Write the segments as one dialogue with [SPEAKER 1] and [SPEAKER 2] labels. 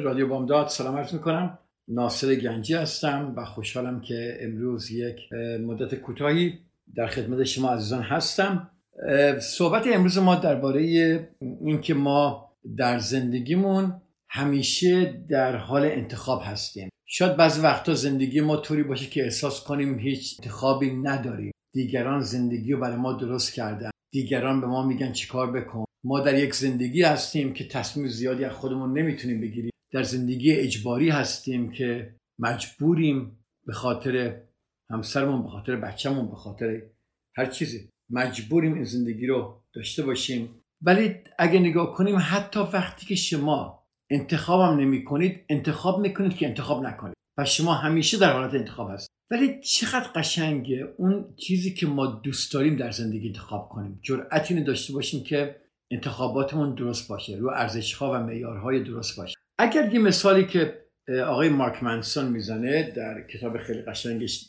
[SPEAKER 1] رادیو بامداد سلام عرض می‌کنم. ناصر گنجی هستم و خوشحالم که امروز یک مدت کوتاهی در خدمت شما عزیزان هستم. صحبت امروز ما درباره اینکه ما در زندگیمون همیشه در حال انتخاب هستیم. شاید بعضی وقتا زندگی ما طوری باشه که احساس کنیم هیچ انتخابی نداریم. دیگران زندگی رو برای ما درست کردن. دیگران به ما میگن چیکار بکن. ما در یک زندگی هستیم که تصمیم زیادی از خودمون نمی‌تونیم بگیریم. در زندگی اجباری هستیم که مجبوریم به خاطر همسرمون به خاطر بچهمون به خاطر هر چیزی. مجبوریم این زندگی رو داشته باشیم. ولی اگه نگاه کنیم حتی وقتی که شما انتخابم نمی کنید انتخاب می‌کنید که انتخاب نکنید. و شما همیشه در حالت انتخاب هست. ولی چقدر قشنگه اون چیزی که ما دوست داریم در زندگی انتخاب کنیم. جرأتی داشته باشیم که انتخاباتمون درست باشه رو ارزشها و معیارهای درست باشه. اگر یه مثالی که آقای مارک منسون می‌زنه در کتاب خیلی قشنگش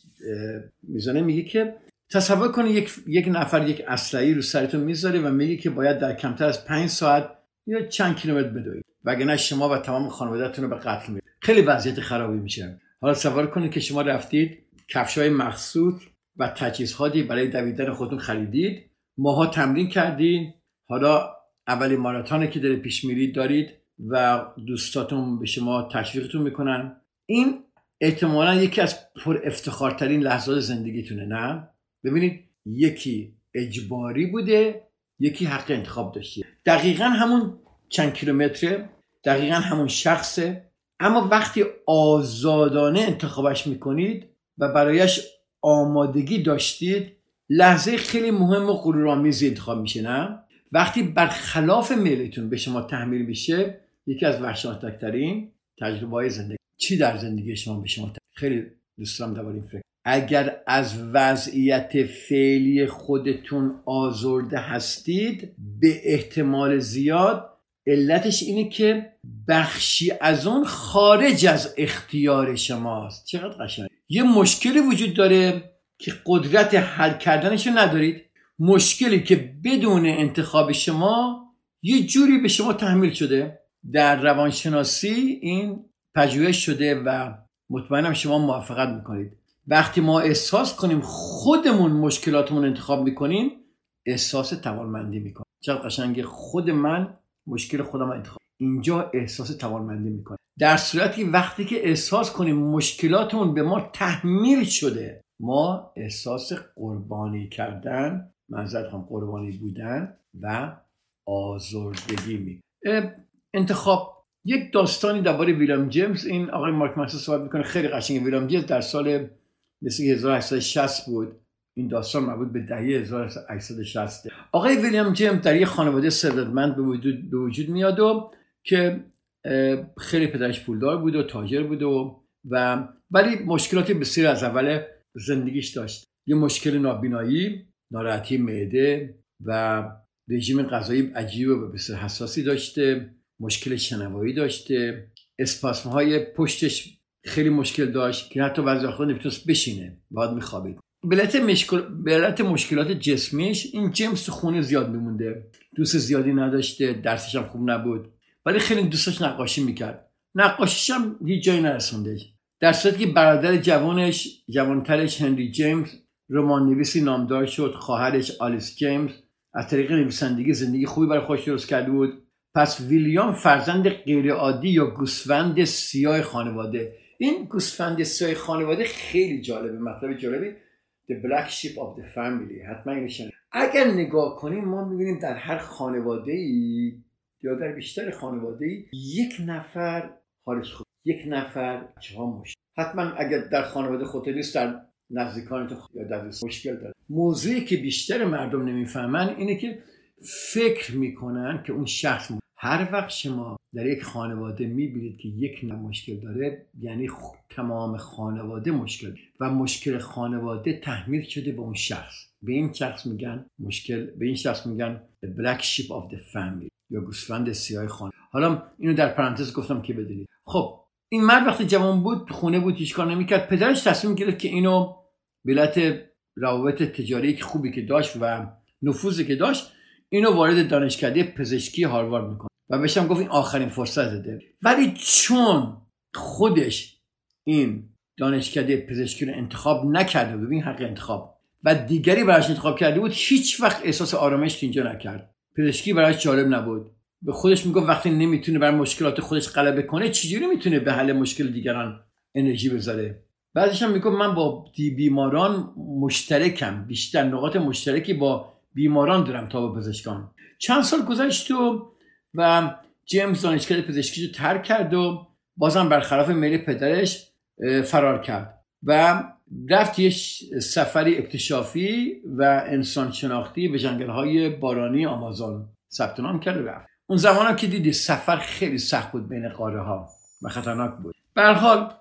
[SPEAKER 1] می‌زنه میگه که تصور کنید یک،, یک نفر یک اسلحه رو سرتون می‌ذاره و میگه که باید در کمتر از پنج ساعت یا چند کیلومتر بدوید. وگرنه شما و تمام خانوادهتون رو به قتل میرید خیلی وضعیت خرابی میشه. حالا تصور کنید که شما رفتید کفش های مخصوص و تجهیزاتی برای دویدن خودتون خریدید. ماها تمرین کردین. حالا اولین ماراتونی که داره پیش میرید دارید و دوستاتون به شما تشویقتون می‌کنن. این احتمالا یکی از پر افتخارترین لحظات زندگیتونه نه؟ ببینید یکی اجباری بوده یکی حق انتخاب داشتی دقیقا همون چند کیلومتره دقیقا همون شخصه. اما وقتی آزادانه انتخابش می‌کنید و برایش آمادگی داشتید لحظه خیلی مهم و غرورآمیزی انتخاب میشه نه؟ وقتی برخلاف میلتون به شما تحمیل میشه یکی از وحشتناکترین تجربه های زندگی. چی در زندگی شما به شما خیلی دوست دارم این فکر. اگر از وضعیت فعلی خودتون آزرده هستید به احتمال زیاد علتش اینه که بخشی از اون خارج از اختیار شماست. چقدر قشنگ. یه مشکلی وجود داره که قدرت حل کردنش ندارید. مشکلی که بدون انتخاب شما یه جوری به شما تحمیل شده. در روانشناسی این پژوهش شده و مطمئنم شما موافقت می‌کنید. وقتی ما احساس کنیم خودمون مشکلاتمون انتخاب می‌کنیم احساس توانمندی می‌کنیم. چقدر قشنگه خود من مشکل خودم انتخاب اینجا احساس توانمندی می‌کنه. در صورتی وقتی که احساس کنیم مشکلاتمون به ما تحمیل شده ما احساس قربانی کردن منظر هم قربانی بودن و آزردگی می انتخاب. یک داستانی درباره ویلیام جیمز. این آقای مارک منسون صحبت می‌کنه. خیلی قشنگه ویلیام جیمز در سال مثل 1860 بود. این داستان مربوط به دهه 1860 آقای ویلیام جیمز در یک خانواده ثروتمند به وجود به میاد و که خیلی پدرش پولدار بود و تاجر بود و ولی مشکلاتی بسیار از اول زندگیش داشت. یه مشکل نابینایی ناراحتی معده و رژیم غذایی عجیب و بسیار حساسی داشته. مشکل شنوایی داشته. اسپاسم های پشتش خیلی مشکل داشت که حتی بعضی وقتا نمی‌تونست بشینه. بعد میخوابید. به علت مشکلات جسمیش این جیمز تو خونه زیاد میمونده. دوست زیادی نداشته درسش هم خوب نبود. ولی خیلی دوستش نقاشی می‌کرد. نقاشیش هم هیچ جایی نرسونده. در صورتی که برادر جوانش جوانترش هنری جیمز رمان نویسی نامدار شد خواهرش آلیس جیمز. از طریق نویسندگی زندگی خوبی برای خودش درست کرده بود. پس ویلیام فرزند غیرعادی یا گوسفند سیاه خانواده؟ این گوسفند سیاه خانواده خیلی جالبه مطلب جالبی. The Black Sheep of the Family. حتما اگر نگاه کنیم ما می‌بینیم در هر خانواده ای یا در بیشتر خانواده ای یک نفر حالش خوب یک نفر چه حتما اگر در خانواده خودت نیست در نزدیکانتون یا در مشکل داره. موضوعی که بیشتر مردم نمی‌فهمن اینه که فکر می‌کنن که اون شخص هر وقت شما در یک خانواده می‌بینید که یک نه مشکل داره یعنی تمام خانواده مشکل. و مشکل خانواده تحمیل شده به اون شخص. به این شخص میگن مشکل به این شخص میگن the black sheep of the family یا گوسفند سیاه خانه. حالا اینو در پرانتز گفتم که بدونید. خب این مرد وقتی جوان بود خونه بود هیچ کار نمی‌کرد. پدرش تصمیم گرفت که اینو بلت روابط تجاری خوبی که داشت و نفوذی که داشت اینو وارد دانشکده پزشکی هاروارد می‌کنه. و بهشم گفت این آخرین فرصت ده ولی چون خودش این دانشکده پزشکی رو انتخاب نکرده ببین حق انتخاب. و دیگری براش انتخاب کرده بود هیچ وقت احساس آرامش اینجا نکرد. پزشکی براش جالب نبود. به خودش می‌گفت وقتی نمی‌تونه بر مشکلات خودش غلبه کنه چجوری می‌تونه به حل مشکل دیگران انرژی بذاره؟ بعدش هم می‌گفت من با بیماران مشترکم. بیشتر نقاط مشترکی با بیماران دارم تا با پزشکان. چند سال گذشت و و جیمز دانشکده پزشکی رو ترک کرد و بازم برخلاف میل پدرش فرار کرد و رفت یه سفری اکتشافی و انسان شناختی به جنگل های بارانی آمازون ثبت نام کرد و رفت. اون زمان هم که دیدی سفر خیلی سخت بود بین قاره ها و خطرناک بود. حال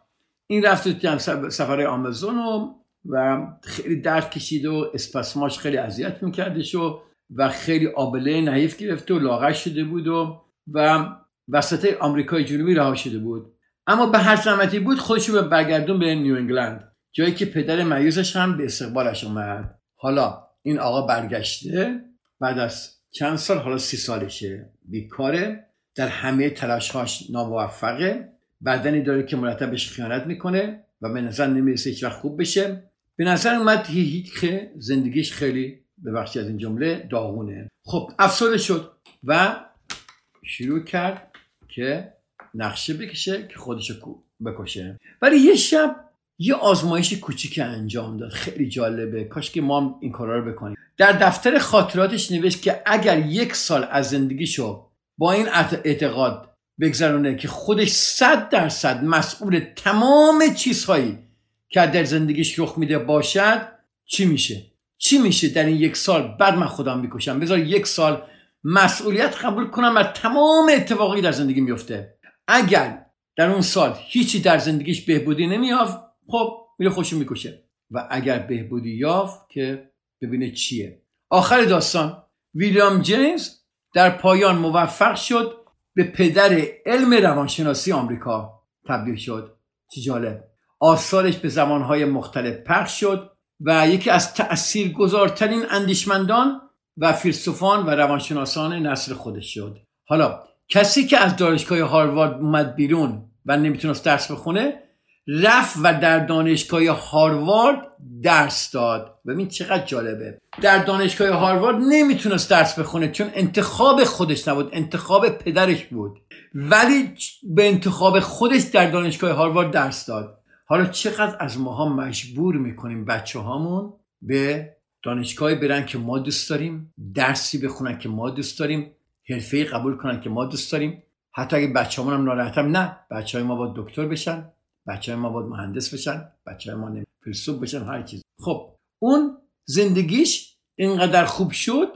[SPEAKER 1] این رفت تو سفر آمازون و و خیلی درد کشید و اسپاسماش خیلی اذیت میکردش و و خیلی آبله نحیف گرفته و لاغر شده بود و و وسط آمریکای جنوبی رها شده بود. اما به هر زحمتی بود خودش رو برگردون به نیو انگلند جایی که پدر مریضش هم به استقبالش اومد. حالا این آقا برگشته بعد از چند سال حالا سی سالشه بیکاره در همه تلاشهاش ناموفقه بدنی داره که مرتبش خیانت می‌کنه و به نظر نمی‌رسه هیچ وقت خوب بشه. به نظر اومد هیچ زندگیش خیلی به بخشی از این جمله داغونه. خب افسرده شد و شروع کرد که نقشه بکشه که خودشو بکشه. ولی یه شب یه آزمایش کوچیک انجام داد. خیلی جالبه. کاش که ما این کارا رو بکنیم. در دفتر خاطراتش نوشت که اگر یک سال از زندگیشو با این اعتقاد بگذرونه که خودش صد درصد مسئول تمام چیزهایی که در زندگیش رخ میده باشد چی میشه؟ چی میشه در این یک سال؟ بعد من خودم می‌کشم. بذار یک سال مسئولیت قبول کنم و تمام اتفاقی در زندگی میفته. اگر در اون سال هیچی در زندگیش بهبودی نمیافت خب میره خوشو می‌کشه. و اگر بهبودی یافت که ببینه چیه. آخر داستان. ویلیام جیمز در پایان موفق شد به پدر علم روانشناسی آمریکا تبدیل شد. چه جالب. آثارش به زمانهای مختلف پخش شد. و یکی از گذارترین اندیشمندان و فیلسوفان و روانشناسان نسل خودش شد. حالا کسی که از دانشگاه هاروارد اومد بیرون و نمی‌تونست درس بخونه رفت و در دانشگاه هاروارد درس داد. ببین چقدر جالبه. در دانشگاه هاروارد نمی‌تونست درس بخونه چون انتخاب خودش نبود انتخاب پدرش بود. ولی به انتخاب خودش در دانشگاه هاروارد درس داد. حالا چقدر از ماها مجبور می‌کنیم بچه هامون به دانشگاهی برن که ما دوست داریم درسی بخونن که ما دوست داریم حرفه قبول کنن که ما دوست داریم. حتی اگه بچه هم ناراحتم نه بچه های ما باید دکتر بشن بچه های ما باید مهندس بشن بچه های ما فیلسوف بشن هر چیز خب اون زندگیش اینقدر خوب شد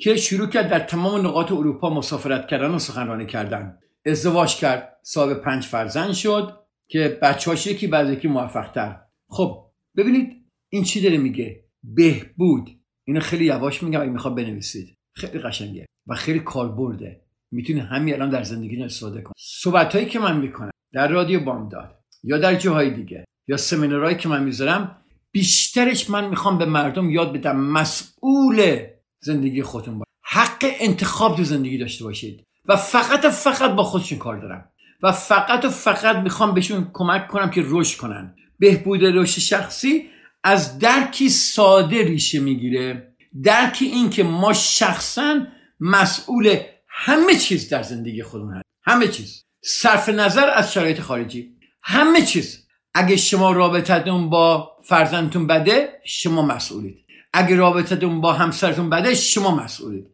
[SPEAKER 1] که شروع کرد در تمام نقاط اروپا مسافرت کردن و سخنرانی کردن. ازدواج کرد صاحب پنج فرزند شد. که بچه‌هاش یکی بعد یکی موفقتر. خب ببینید این چی داره میگه؟ بهبود. اینو خیلی یواش میگم اگه می‌خواد بنویسید. خیلی قشنگه و خیلی کاربرده. می‌تونی همین الان در زندگی استفاده کن صحبت هایی که من می‌کنم در رادیو بامداد یا در جاهای دیگه یا سمینارهایی که من می‌ذارم بیشترش من می‌خوام به مردم یاد بدم مسئول زندگی خودتون باشه. حق انتخاب تو زندگی داشته باشید. و فقط فقط با خودشون کار دارم. و فقط و فقط می‌خوام بهشون کمک کنم که رشد کنن. بهبود رشد شخصی از درکی ساده ریشه می‌گیره. درک این که ما شخصا مسئول همه چیز در زندگی خودمون هست همه چیز. صرف نظر از شرایط خارجی. همه چیز. اگه شما رابطتون با فرزندتون بده شما مسئولید. اگه رابطتون با همسرتون بده شما مسئولید.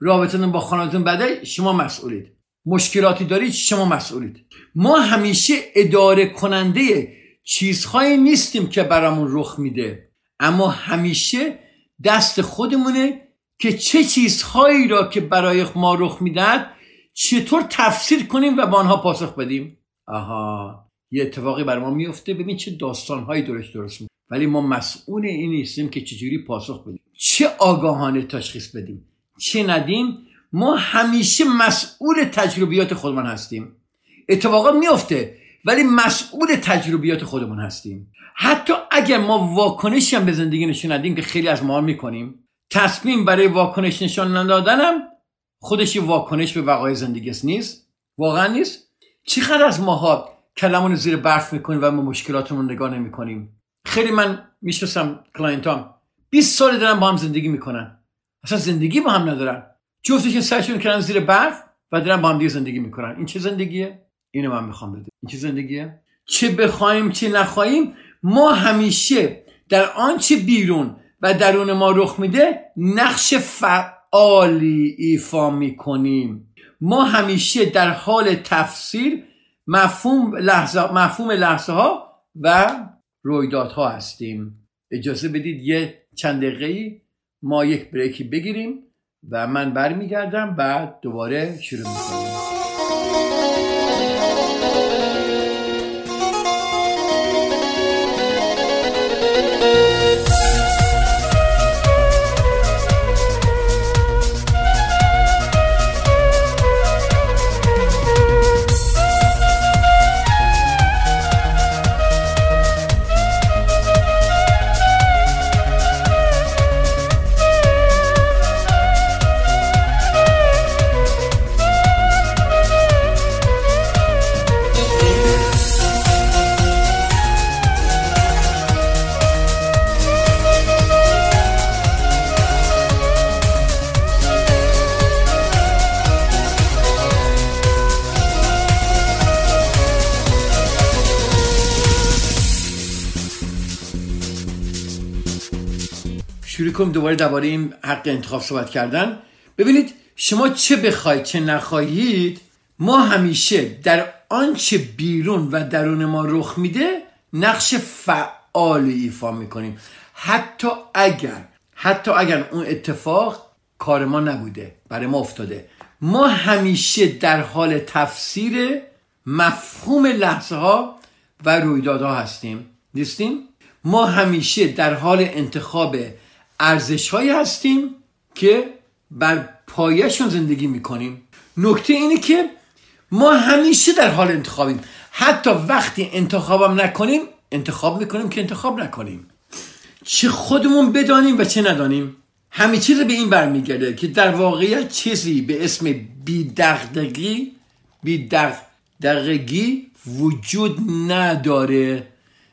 [SPEAKER 1] رابطتون با خانهتون بده شما مسئولید. مشکلاتی دارید شما مسئولید. ما همیشه اداره کننده چیزهایی نیستیم که برامون رخ میده. اما همیشه دست خودمونه که چه چیزهایی را که برای ما رخ می‌دهد چطور تفسیر کنیم و به آنها پاسخ بدیم. آها یه اتفاقی بر ما میفته. ببین چه داستانهایی درست درست می ولی ما مسئول این نیستیم که چجوری پاسخ بدیم. چه آگاهانه تشخیص بدیم. چه ندیم؟ ما همیشه مسئول تجربیات خودمان هستیم. اتفاقا میفته ولی مسئول تجربیات خودمون هستیم. حتی اگر ما واکنشی هم به زندگی نشون ندیم که خیلی از ما می‌کنیم. تصمیم برای واکنش نشان ندادنم خودش واکنش به وقایع زندگی نیست؟ واقعا نیست. چقدر از ماها کلمون زیر برف می‌کنیم و ما مشکلاتمون نگاه نمی‌کنیم؟ خیلی من می‌شناسم کلاینتام. 20 سال دارن با هم زندگی می‌کنن. اصلا زندگی با هم ندارن. جفتشون سرشون کردن زیر برف و دارن با هم دیگه زندگی می‌کنن. این چه زندگیه؟ اینو من می‌خوام بده این چه زندگیه؟ چه بخوایم چه نخواهیم ما همیشه در آنچه بیرون و درون ما رخ میده نقش فعالی ایفا می‌کنیم. ما همیشه در حال تفسیر مفهوم لحظه, مفهوم لحظه ها و رویدادها هستیم. اجازه بدید یه چند دقیقه ما یک بریکی بگیریم. و من برمیگردم بعد دوباره شروع می‌کنیم دوباره درباره این حق انتخاب صحبت کردن. ببینید شما چه بخواید چه نخواهید ما همیشه در آنچه بیرون و درون ما رخ میده نقش فعال ایفا می‌کنیم. حتی اگر حتی اگر اون اتفاق کار ما نبوده برای ما افتاده. ما همیشه در حال تفسیر مفهوم لحظه ها و رویدادها هستیم. نیستیم؟ ما همیشه در حال انتخاب ارزش هایی هستیم که بر پایشون زندگی می‌کنیم. نکته اینه که ما همیشه در حال انتخابیم. حتی وقتی انتخابم نکنیم انتخاب می‌کنیم که انتخاب نکنیم. چه خودمون بدانیم و چه ندانیم. همه چیز به این برمیگرده که در واقعیت چیزی به اسم بیدقدقی بیدقدقگی وجود نداره.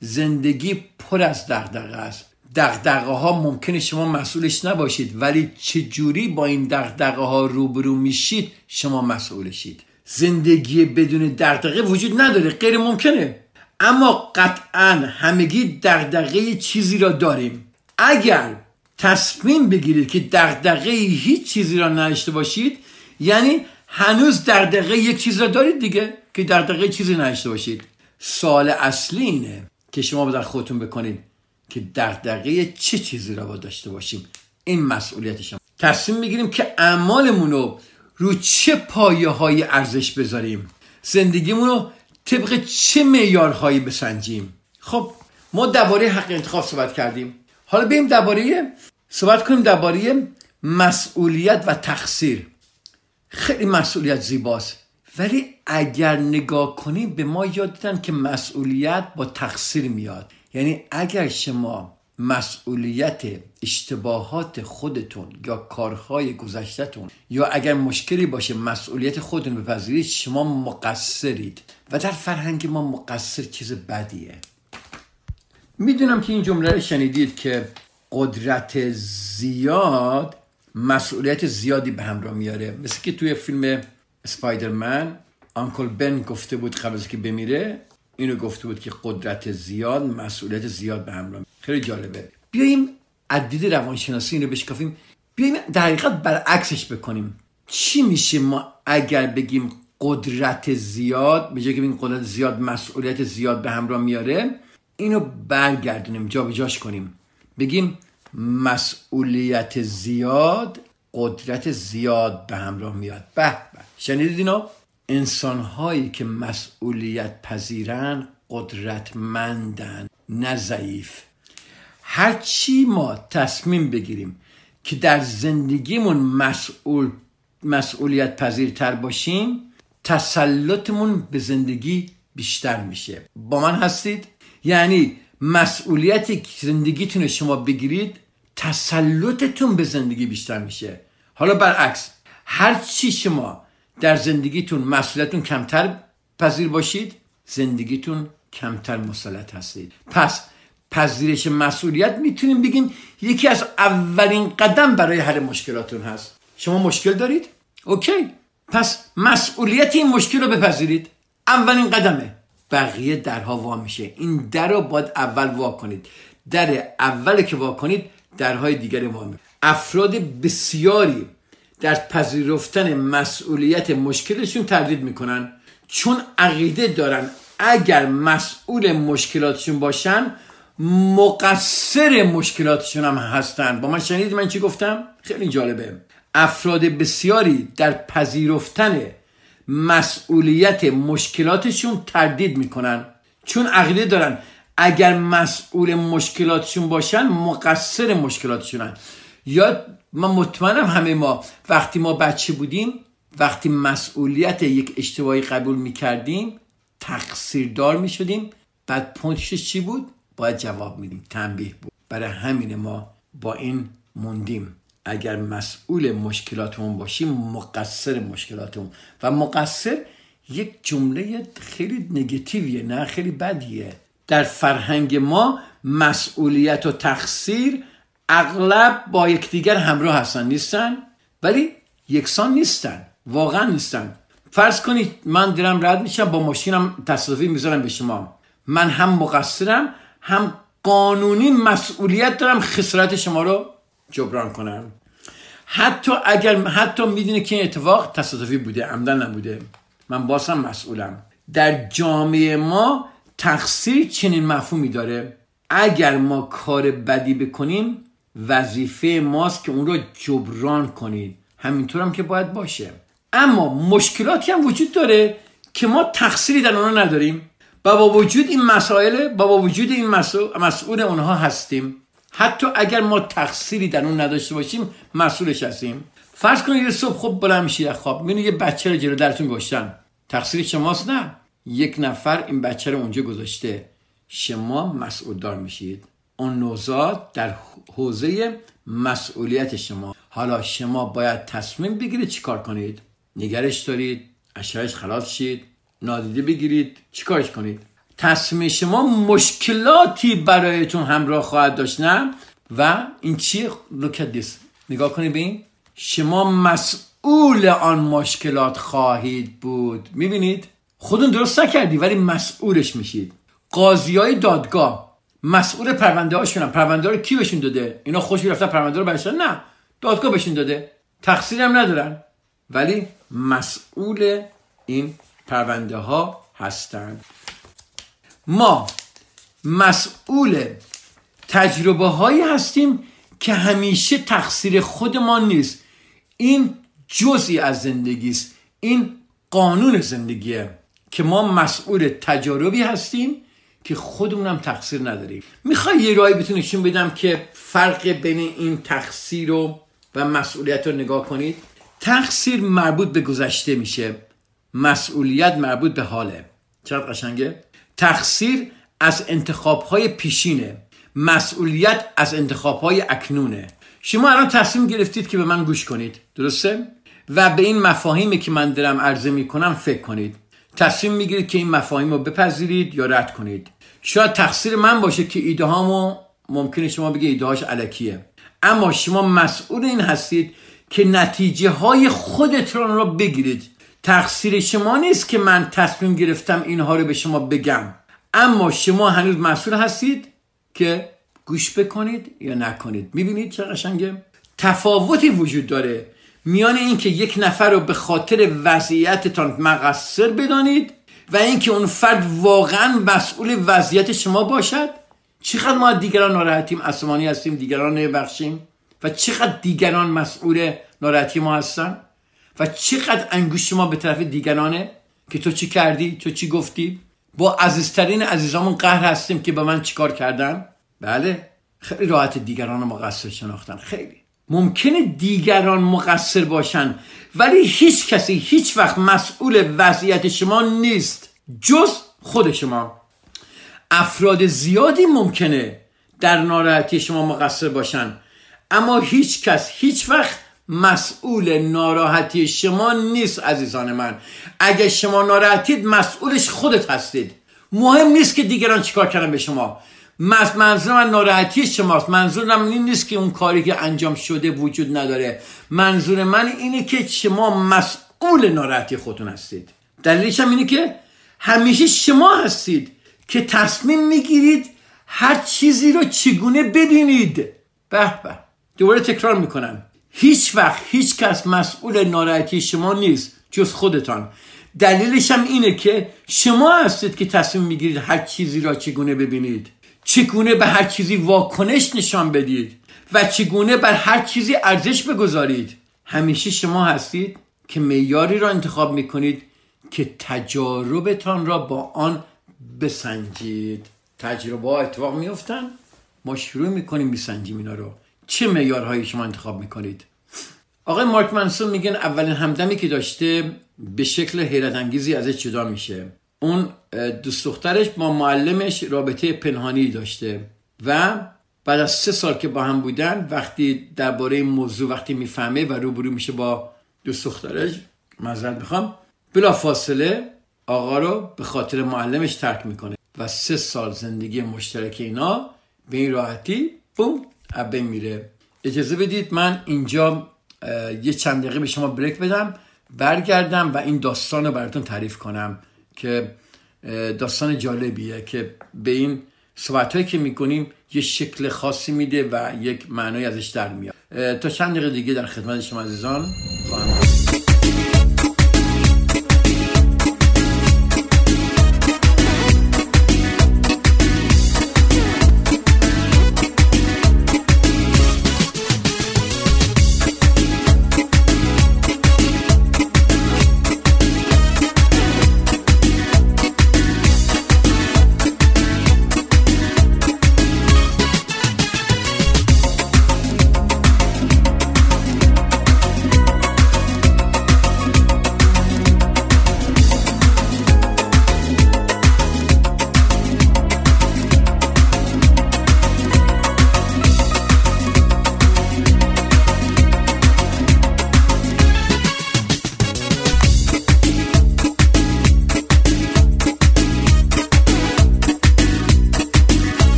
[SPEAKER 1] زندگی پر از دغدغه است. دغدغه ها ممکنه شما مسئولش نباشید ولی چجوری با این دغدغه ها روبرو میشید شما مسئولشید. زندگی بدون دغدغه وجود نداره غیر ممکنه. اما قطعا همگی دغدغه چیزی را داریم. اگر تصمیم بگیرید که دغدغه هیچ چیزی را نداشته باشید یعنی هنوز دغدغه یک چیز را دارید دیگه که دغدغه چیزی نداشته باشید. سال اصلی اینه که شما در خودتون بکنید. که دغدغه چه چیزی را با داشته باشیم؟ این مسئولیت شما. تصمیم می‌گیریم که اعمالمون رو رو چه پایه های ارزش بذاریم؟ زندگیمون رو طبق چه معیارهایی بسنجیم؟ خب ما درباره حق انتخاب صحبت کردیم. حالا بریم درباره صحبت کنیم درباره مسئولیت و تقصیر. خیلی مسئولیت زیباست. ولی اگر نگاه کنیم به ما یاد دیدن که مسئولیت با تقصیر میاد. یعنی اگر شما مسئولیت اشتباهات خودتون یا کارهای گذشتهتون یا اگر مشکلی باشه مسئولیت خودتون بپذیرید شما مقصرید. و در فرهنگ ما مقصر چیز بدیه. می‌دونم که این جمله رو شنیدید که قدرت زیاد مسئولیت زیادی به همراه میاره. مثل که توی فیلم سپایدرمن آنکل بن گفته بود قبل از که بمیره اینو گفته بود که قدرت زیاد مسئولیت زیاد به همراه. خیلی جالبه. بیایم عدید روانشناسی اینو بشکافیم. بیایم در حقیقت برعکسش بکنیم. چی میشه ما اگر بگیم قدرت زیاد به جای که بگیم قدرت زیاد مسئولیت زیاد به همراه میاره اینو برگردونیم جابجاش کنیم. بگیم مسئولیت زیاد قدرت زیاد به همراه میاد. به به. شنیدید اینو؟ انسان هایی که مسئولیت پذیرن قدرتمندن نه ضعیف. هرچی ما تصمیم بگیریم که در زندگیمون مسئول مسئولیت پذیرتر باشیم تسلطمون به زندگی بیشتر میشه. با من هستید؟ یعنی مسئولیتی که زندگیتون شما بگیرید تسلطتون به زندگی بیشتر میشه. حالا برعکس هر چی شما در زندگیتون مسئولیتتون کمتر پذیر باشید زندگیتون کمتر مسلط هستید. پس پذیرش مسئولیت می‌تونیم بگیم یکی از اولین قدم برای حل مشکلاتون هست. شما مشکل دارید؟ اوکی. پس مسئولیت این مشکل رو بپذیرید. اولین قدمه. بقیه درها وا میشه. این در رو باید اول وا کنید. در اول که وا کنید درهای دیگر وا میشه افراد بسیاری در پذیرفتن مسئولیت مشکلشون تردید می‌کنن. چون عقیده دارن اگر مسئول مشکلاتشون باشن مقصر مشکلاتشون هم هستن. با من شنید من چی گفتم؟ خیلی جالبه. افراد بسیاری در پذیرفتن مسئولیت مشکلاتشون تردید می‌کنن. چون عقیده دارن اگر مسئول مشکلاتشون باشن مقصر مشکلاتشونن. یا من مطمئنم همه ما وقتی ما بچه بودیم وقتی مسئولیت یک اشتباهی قبول می‌کردیم تقصیردار می‌شدیم. بعد پونتش چی بود؟ باید جواب میدیم. تنبیه بود. برای همین ما با این موندیم. اگر مسئول مشکلاتمون باشیم مقصر مشکلاتمون. و مقصر یک جمله خیلی نگتیویه نه خیلی بدیه. در فرهنگ ما مسئولیت و تقصیر اغلب با یکدیگر همراه هستن نیستن؟ ولی یکسان نیستن واقعا نیستن. فرض کنید من دارم رد میشم با ماشینم تصادفی می‌ذارم به شما. من هم مقصرم هم قانونی مسئولیت دارم خسارت شما رو جبران کنم. حتی اگر حتی می‌دونه که این اتفاق تصادفی بوده عمدن نبوده. من باسم مسئولم. در جامعه ما تقصیر چنین مفهومی داره. اگر ما کار بدی بکنیم وظیفه ماست که اون رو جبران کنید. همینطور هم که باید باشه. اما مشکلاتی هم وجود داره که ما تقصیری در اونها نداریم. و با وجود این مسائل با وجود این مسئول اونها هستیم. حتی اگر ما تقصیری در اون نداشته باشیم مسئولش هستیم. فرض کنید یه صبح خوب بلند میشید از خواب می‌بینید یه بچه رو جلو درتون گذاشتن تقصیر شماست نه. یک نفر این بچه رو اونجا گذاشته. شما مسئول دار میشید. اون نوزاد در حوزه مسئولیت شما. حالا شما باید تصمیم بگیرید چیکار کنید. نگرش دارید اشرش خلاص شید نادیده بگیرید چیکارش کنید؟ تصمیم شما مشکلاتی برایتون همراه خواهد داشت نه؟ و این چیه look at نگاه کنید به شما مسئول آن مشکلات خواهید بود. می‌بینید؟ خودون درست نکردی ولی مسئولش میشید. قاضی های دادگاه مسئول پرونده هاشونم پرونده رو کی بهشون داده؟ اینا خوش رفتن پرونده رو برشن نه. دادگاه بهشون داده. تقصیرم ندارن. ولی مسئول این پرونده ها هستند ما مسئول تجربه هایی هستیم که همیشه تقصیر خودمان نیست. این جزئی از زندگی است این قانون زندگیه که ما مسئول تجاربی هستیم که خودمونم تقصیر نداریم. می‌خوای یه رای بتونشون بدم که فرق بین این تقصیر و و مسئولیت رو نگاه کنید؟ تقصیر مربوط به گذشته میشه. مسئولیت مربوط به حاله. چقدر قشنگه؟ تقصیر از انتخابهای پیشینه. مسئولیت از انتخابهای اکنونه. شما الان تصمیم گرفتید که به من گوش کنید. درسته؟ و به این مفاهیمی که من دارم عرضه می‌کنم فکر کنید. تصمیم می‌گیرید که این مفاهیم رو بپذیرید یا رد کنید. شاید تقصیر من باشه که ایده هامو ممکنه شما بگه ایده هاش علکیه. اما شما مسئول این هستید که نتیجه های خودتون رو بگیرید. تقصیر شما نیست که من تصمیم گرفتم اینها رو به شما بگم. اما شما هنوز مسئول هستید که گوش بکنید یا نکنید. می‌بینید چه قشنگه؟ تفاوتی وجود داره. میان اینکه یک نفر رو به خاطر وضعیتتان مقصر بدانید و اینکه اون فرد واقعا مسئول وضعیت شما باشد. چقدر ما دیگران ناراحتیم؟ اسمانی هستیم دیگران نبخشیم و چقدر دیگران مسئول ناراحتی ما هستن؟ و چقدر انگوش ما به طرف دیگرانه که تو چی کردی؟ تو چی گفتی؟ با عزیزترین عزیزامون قهر هستیم که به من چیکار کردن؟ بله خیلی راحت دیگران مقصر شناختن خیلی. ممکنه دیگران مقصر باشن ولی هیچ کسی هیچ وقت مسئول وضعیت شما نیست جز خود شما. افراد زیادی ممکنه در ناراحتی شما مقصر باشن اما هیچ کس هیچ وقت مسئول ناراحتی شما نیست عزیزان من. اگه شما ناراحتید مسئولش خودت هستید. مهم نیست که دیگران چیکار کردن به شما. منظور من ناراحتی شماست منظورم این نیست که اون کاری که انجام شده وجود نداره. منظور من اینه که شما مسئول ناراحتی خودتون هستید. دلیلش هم اینه که همیشه شما هستید که تصمیم می‌گیرید هر چیزی رو چگونه ببینید. به به. دوباره تکرار می‌کنم. هیچ وقت هیچ کس مسئول ناراحتی شما نیست جز خودتان. دلیلش هم اینه که شما هستید که تصمیم می‌گیرید هر چیزی را چگونه ببینید. چگونه به هر چیزی واکنش نشان بدید و چگونه بر هر چیزی ارزش بگذارید؟ همیشه شما هستید که میاری را انتخاب می‌کنید که تجاربتان را با آن بسنجید. تجربه ها اتفاق میفتن ما شروع می‌کنیم میسنجیم اینا رو. چه معیارهایی شما انتخاب می‌کنید؟ آقای مارک منسون میگن اولین همدمی که داشته به شکل حیرت انگیزی ازش جدا میشه. اون دوست دخترش با معلمش رابطه پنهانی داشته و بعد از سه سال که با هم بودن وقتی درباره این موضوع وقتی می‌فهمه و روبرو میشه با دوست دخترش معذرت می‌خوام بلا فاصله آقا رو به خاطر معلمش ترک می‌کنه و سه سال زندگی مشترک اینا به این راحتی بوم ابه میره. اجازه بدید من اینجا یه چند دقیقه به شما بریک بدم برگردم و این داستان رو براتون تعریف کنم. که داستان جالبیه که به این صحبت هایی که می‌کنیم یه شکل خاصی میده و یک معنی ازش در میاد. تا چند دقیقه دیگه در خدمت شما عزیزان خواهم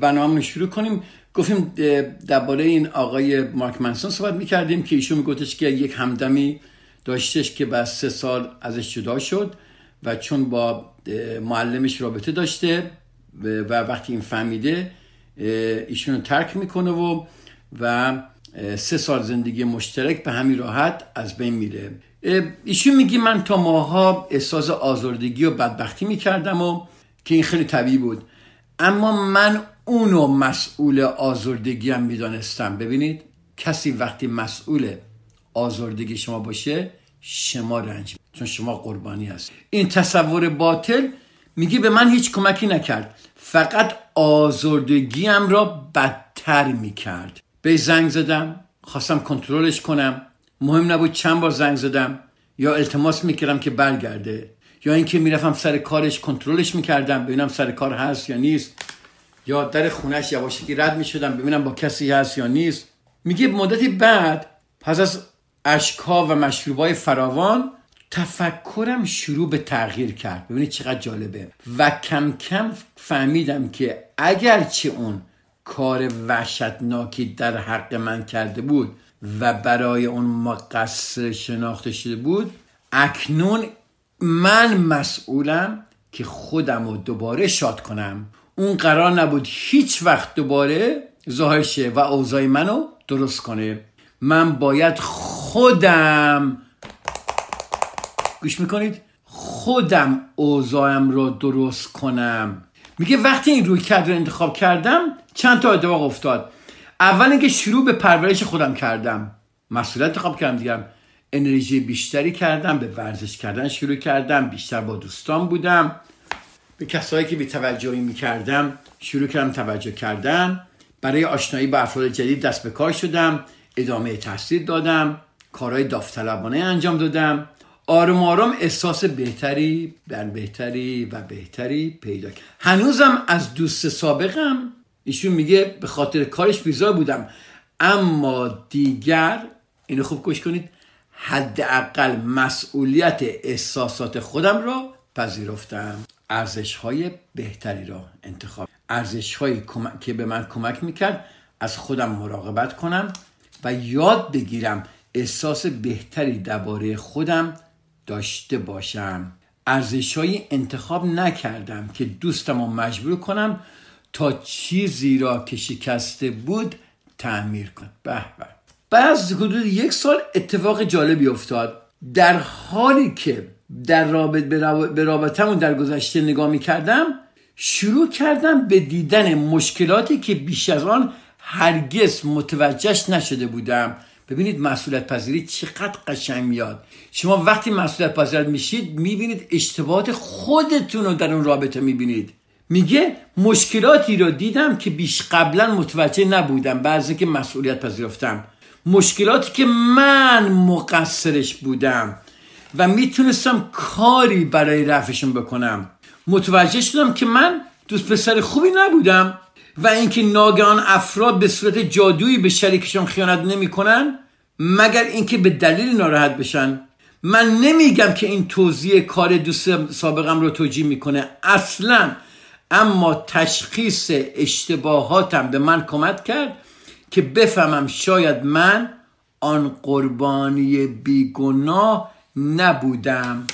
[SPEAKER 1] برنامه شروع کنیم. گفتیم درباره این آقای مارک منسون صحبت می‌کردیم که ایشون میگفتش که یک همدمی داشتش که بعد سه سال ازش جدا شد و چون با معلمش رابطه داشته و وقتی این فهمیده ایشون رو ترک می‌کنه و و سه سال زندگی مشترک به همین راحت از بین میره. ایشون میگی من تا ماها احساس آزردگی و بدبختی می‌کردم و که این خیلی طبیعی بود. اما من اونو مسئول آزردگی هم می‌دانستم. ببینید کسی وقتی مسئول آزردگی شما باشه شما رنج چون شما قربانی هست این تصور باطل میگه به من هیچ کمکی نکرد. فقط آزردگیم را بدتر می‌کرد. به زنگ زدم خواستم کنترلش کنم. مهم نبود چند بار زنگ زدم یا التماس می‌کردم که برگرده. یا اینکه می‌رفتم سر کارش کنترلش می‌کردم ببینم سر کار هست یا نیست. یا در خونش یواشکی رد می‌شدم ببینم با کسی هست یا نیست. میگه مدتی بعد پس از اشکا و مشروبای فراوان تفکرم شروع به تغییر کرد. ببینید چقدر جالبه. و کم کم فهمیدم که اگرچه اون کار وحشتناکی در حق من کرده بود و برای اون مقصر شناخته شده بود اکنون من مسئولم که خودم رو دوباره شاد کنم. اون قرار نبود هیچ وقت دوباره ظاهر و اوضاع منو درست کنه. من باید خودم گوش می‌کنید؟ خودم اوضاعم رو درست کنم. میگه وقتی این روی کرد رو انتخاب کردم چند تا اتفاق افتاد. اول اینکه شروع به پرورش خودم کردم. مسئولیت انتخاب کردم دیگم انرژی بیشتری کردم به ورزش کردن شروع کردم بیشتر با دوستان بودم. به کسایی که بی توجهی می‌کردم شروع کردم توجه کردن. برای آشنایی با افراد جدید دست به کار شدم ادامه تحصیل دادم کارهای داوطلبانه انجام دادم. آرام آرام احساس بهتری در بهتری و بهتری پیدا کرد هنوزم از دوست سابقم. ایشون میگه به خاطر کارش بیزار بودم. اما دیگر اینو خوب گوش کنید. حداقل مسئولیت احساسات خودم را پذیرفتم. ارزش های بهتری را انتخاب ارزش هایی که به من کمک می‌کرد از خودم مراقبت کنم و یاد بگیرم احساس بهتری درباره خودم داشته باشم. ارزشهایی انتخاب نکردم که دوستم رو مجبور کنم تا چیزی را که شکسته بود تعمیر کنم. به. بعد از حدود یک سال اتفاق جالبی افتاد. در حالی که در رابط به رابطمون در گذشته نگاه می کردم شروع کردم به دیدن مشکلاتی که بیش از آن هرگز متوجهش نشده بودم. ببینید مسئولیت پذیری چقدر قشنگ میاد. شما وقتی مسئولیت پذیر میشید می‌بینید اشتباهات خودتون رو در اون رابطه می‌بینید. میگه مشکلاتی رو دیدم که بیش قبلا متوجه نبودم. بعضی که مسئولیت پذیرفتم. مشکلاتی که من مقصرش بودم و می‌تونستم کاری برای رفعشون بکنم. متوجه شدم که من دوست پسر خوبی نبودم و اینکه ناگهان افراد به صورت جادویی به شریکشون خیانت نمی‌کنن مگر اینکه به دلیل ناراحت بشن. من نمیگم که این توضیح کار دوست سابقم رو توجیه می‌کنه. اصلا اما تشخیص اشتباهاتم به من کمک کرد که بفهمم شاید من آن قربانی بیگناه نبودم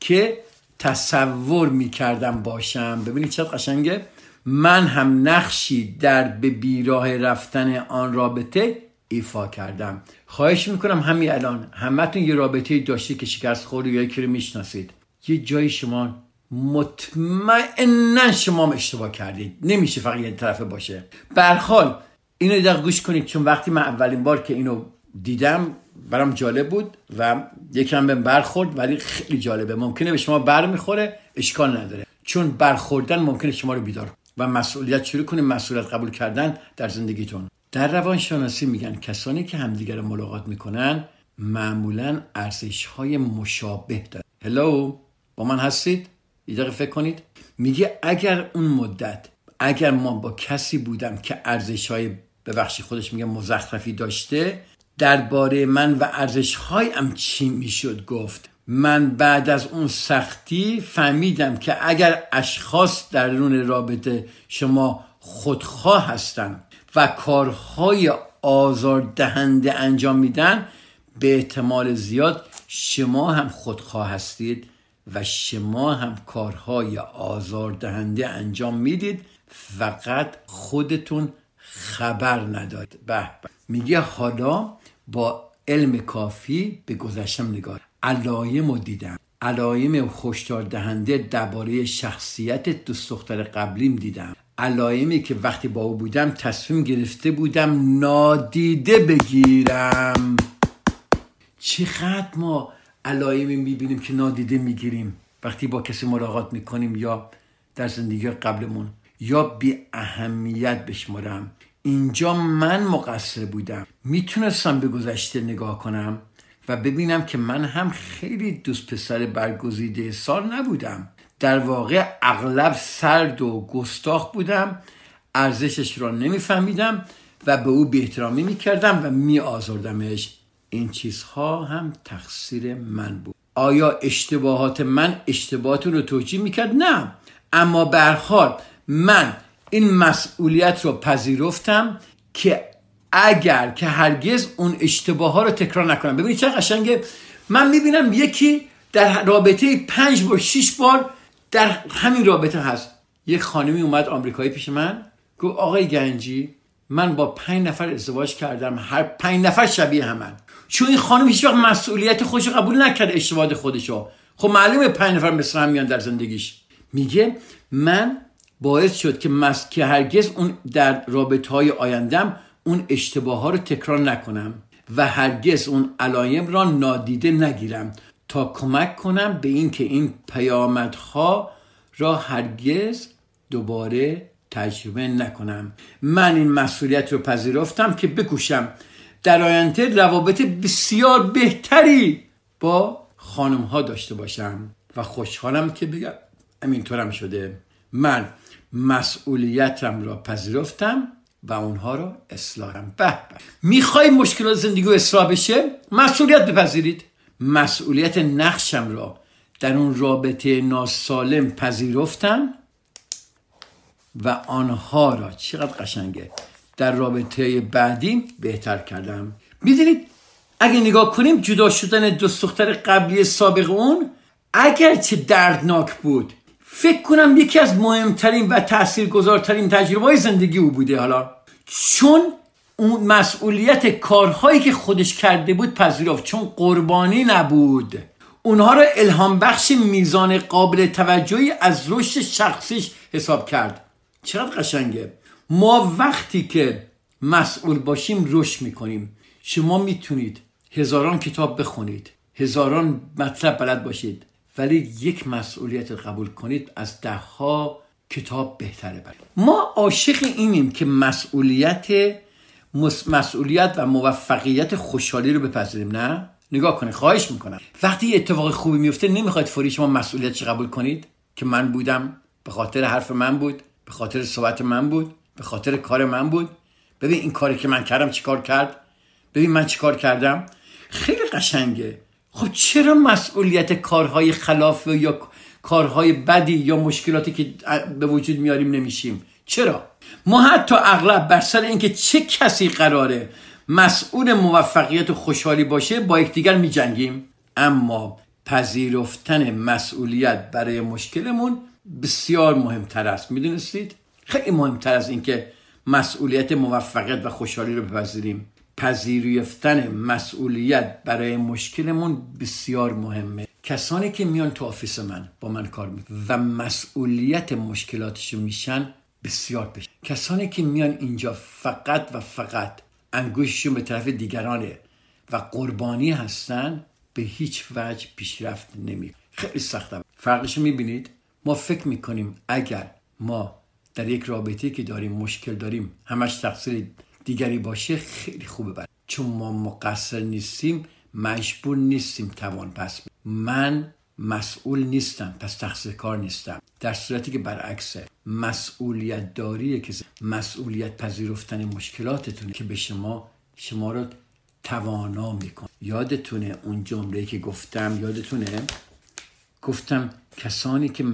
[SPEAKER 1] که تصور می‌کردم باشم. ببینید چقدر قشنگه. من هم نقشی در به بیراه رفتن آن رابطه ایفا کردم. خواهش می‌کنم همین الان همتون یه رابطه داشته که شکست خوری یا یکی رو می‌شناسید. یه جایی شما مطمئنا شما اشتباه کردید. نمیشه فقط یه طرفه باشه. برحال اینو دقیق گوش کنید چون وقتی من اولین بار که اینو دیدم برام جالب بود و یکم بهم برخورد ولی خیلی جالبه. ممکنه به شما بر می‌خوره اشکال نداره. چون برخوردن ممکنه شما رو بیدار و مسئولیت شروع کنید مسئولیت قبول کردن در زندگیتون. در روانشناسی میگن کسانی که همدیگر ملاقات می‌کنن معمولا ارزش های مشابه دارن. هلو با من هستید؟ یه فکر کنید. میگه اگر اون مدت اگر ما با کسی بودم که ارزش های به بخشی خودش میگه مزخرفی داشته. درباره من و ارزش هایم چی می‌شد گفت؟ من بعد از اون سختی فهمیدم که اگر اشخاص در درون رابطه شما خودخواه هستند و کارهای آزار دهنده انجام میدن به احتمال زیاد شما هم خودخواه هستید و شما هم کارهای آزار دهنده انجام می‌دید. فقط خودتون خبر ندارید به میگه حالا با علم کافی به گذشتم نگاه. علایم رو دیدم. علایم هشدار دهنده درباره شخصیت دوست دختر قبلیم دیدم. علایمی که وقتی با او بودم تصمیم گرفته بودم نادیده بگیرم. چقدر ما علایمی می‌بینیم که نادیده می‌گیریم؟ وقتی با کسی ملاقات می‌کنیم یا در زندگی قبلمون یا بی اهمیت بشمارم. اینجا من مقصر بودم. می‌تونستم به گذشته نگاه کنم و ببینم که من هم خیلی دوست پسر برگزیده سال نبودم. در واقع اغلب سرد و گستاخ بودم ارزشش را نمیفهمیدم و به او بیحترامی می‌کردم و میآزردمش. این چیزها هم تقصیر من بود. آیا اشتباهات من اشتباهات رو توجیه می‌کرد؟ نه. اما برحال من این مسئولیت رو پذیرفتم که اگر که هرگز اون اشتباه ها رو تکرار نکنم. ببینید چه قشنگه. من می‌بینم یکی در رابطه پنج بار شیش بار در همین رابطه هست. یک خانمی اومد آمریکایی پیش من گفت آقای گنجی من با پنج نفر ازدواج کردم. هر پنج نفر شبیه همن چون این خانم هیچ وقت مسئولیت خودش قبول نکرد اشتباه خودشو. خب معلومه پنج نفر مثل هم میان در زندگیش. میگه من باعث شد که مس... که هرگز اون در رابطه های آیندم اون اشتباه ها رو تکرار نکنم و هرگز اون علایم را نادیده نگیرم تا کمک کنم به اینکه این پیامدها را هرگز دوباره تجربه نکنم. من این مسئولیت رو پذیرفتم که بکوشم در آینده روابط بسیار بهتری با خانم ها داشته باشم و خوشحالم که بگم همینطورم شده. من مسئولیتم را پذیرفتم و اونها رو اصلاحم. به به. می‌خوای مشکلات زندگی اصلاح بشه؟ مسئولیت بپذیرید. مسئولیت نقشم را در اون رابطه ناسالم پذیرفتم و آنها را چقدر قشنگه در رابطه بعدی بهتر کردم. می‌دونید اگه نگاه کنیم جدا شدن دو دختر قبلی سابق اون اگرچه دردناک بود فکر کنم یکی از مهمترین و تاثیرگذارترین تجربه زندگی او بوده حالا. چون اون مسئولیت کارهایی که خودش کرده بود پذیرفت چون قربانی نبود. اونها رو الهام بخش میزان قابل توجهی از رشد شخصیش حساب کرد. چقدر قشنگه. ما وقتی که مسئول باشیم رشد می‌کنیم. شما می‌تونید هزاران کتاب بخونید. هزاران مطلب بلد باشید. ولی یک مسئولیت قبول کنید از ده ها کتاب بهتره برید ما عاشق اینیم که مسئولیت مسئولیت و موفقیت خوشحالی رو بپذیریم نه؟ نگاه کنید خواهش می‌کنم. وقتی اتفاق خوبی میفته نمی‌خواید فوری شما مسئولیتش قبول کنید؟ که من بودم به خاطر حرف من بود به خاطر صحبت من بود به خاطر کار من بود. ببین این کاری که من کردم چیکار کرد؟ ببین من چیکار کردم؟ خیلی قشنگه. خب چرا مسئولیت کارهای خلاف یا کارهای بدی یا مشکلاتی که به وجود میاریم نمیشیم؟ چرا؟ ما حتی اغلب بر سر اینکه چه کسی قراره مسئول موفقیت و خوشحالی باشه با یکدیگر میجنگیم. اما پذیرفتن مسئولیت برای مشکلمون بسیار مهمتر است. می‌دونستید؟ خیلی مهمتر از اینکه مسئولیت موفقیت و خوشحالی رو بپذیریم. پذیرفتن مسئولیت برای مشکلمون بسیار مهمه. کسانی که میان تو آفیس من با من کار می‌کنن و مسئولیت مشکلاتشون میشن بسیار بشه کسانی که میان اینجا فقط و فقط انگوششون به طرف دیگرانه و قربانی هستن به هیچ وجه پیشرفت نمی خیلی سخته فرقش می‌بینید؟ ما فکر می‌کنیم اگر ما در یک رابطه که داریم مشکل داریم همش تقصیر دیگری باشه خیلی خوبه بر چون ما مقصر نیستیم مجبور نیستیم توان پس. من مسئول نیستم پس تقصیر کار نیستم. در صورتی که برعکسه مسئولیت داریه که مسئولیت پذیرفتن مشکلاتتونه که به شما شما رو توانا میکن یادتونه اون جمله که گفتم؟ یادتونه؟ گفتم کسانی که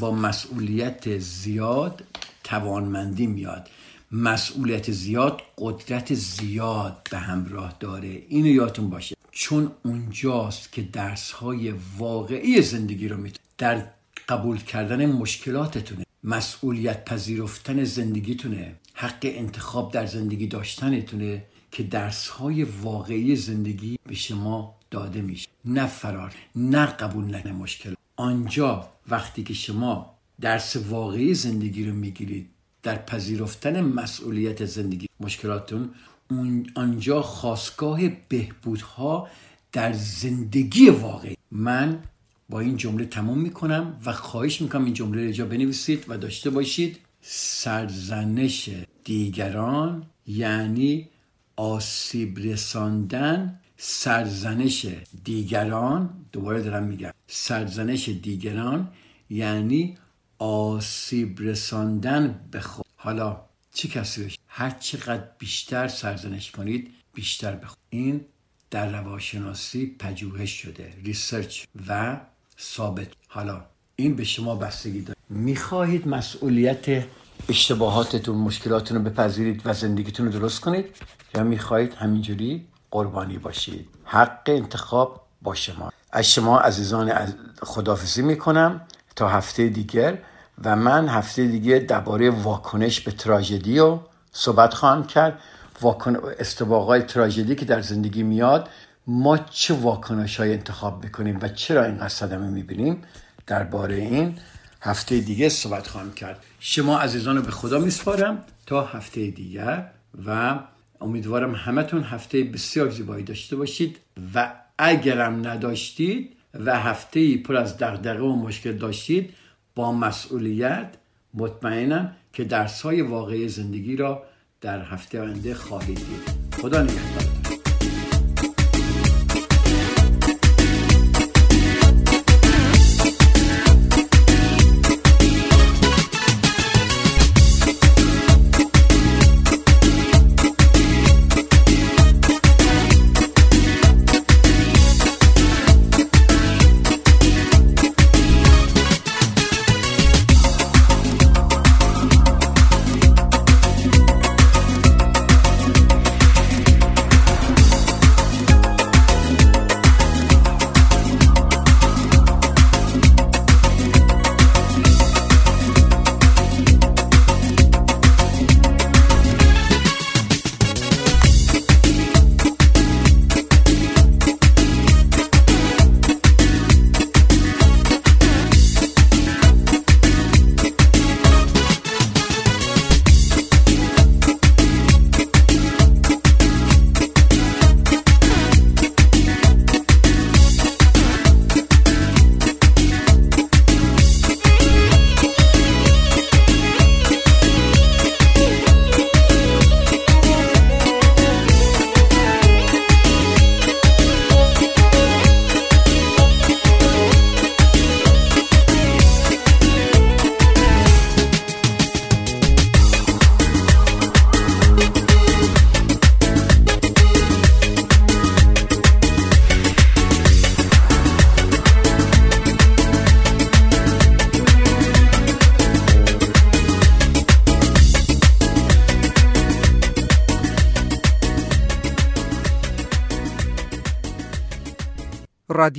[SPEAKER 1] با مسئولیت زیاد توانمندی میاد. مسئولیت زیاد قدرت زیاد به همراه داره. اینو یادتون باشه. چون اونجاست که درس های واقعی زندگی رو می‌تونه در قبول کردن مشکلاتتونه. مسئولیت پذیرفتن زندگیتونه. حق انتخاب در زندگی داشتنتونه که درس های واقعی زندگی به شما داده میشه. نه فرار نه قبول نه مشکل. آنجا وقتی که شما درس واقعی زندگی رو می‌گیرید در پذیرفتن مسئولیت زندگی مشکلاتتون آنجا خواستگاه بهبودها در زندگی واقعی. من با این جمله تموم می‌کنم و خواهش می‌کنم این جمله رو بنویسید و داشته باشید. سرزنش دیگران یعنی آسیب رساندن سرزنش دیگران. دوباره دارم میگم. سرزنش دیگران یعنی آسیب رساندن به خود. حالا چه کسی بشه هر چقدر بیشتر سرزنش کنید بیشتر بخود این در روانشناسی پژوهش شده ریسرچ و ثابت. حالا این به شما بستگی داره. می‌خواهید مسئولیت اشتباهاتتون مشکلاتتون رو بپذیرید و زندگیتون رو درست کنید یا می‌خواهید همینجوری قربانی باشید؟ حق انتخاب با شما. از شما عزیزان خدافزی می‌کنم. تا هفته دیگر و من هفته دیگه درباره واکنش به تراژدی رو صحبت خواهم کرد. واکن... استباقای تراژدی که در زندگی میاد ما چه واکنش های انتخاب می‌کنیم و چرا اینقدر صدمه می‌بینیم؟ درباره این هفته دیگه صحبت خواهم کرد. شما عزیزان رو به خدا میسپارم تا هفته دیگر و امیدوارم همتون هفته بسیار زیبایی داشته باشید و اگرم نداشتید و هفته پر از دغدغه و مشکل داشتید با مسئولیت مطمئنم که درس های واقعی زندگی را در هفته آینده خواهید دید. خدا نگهدار.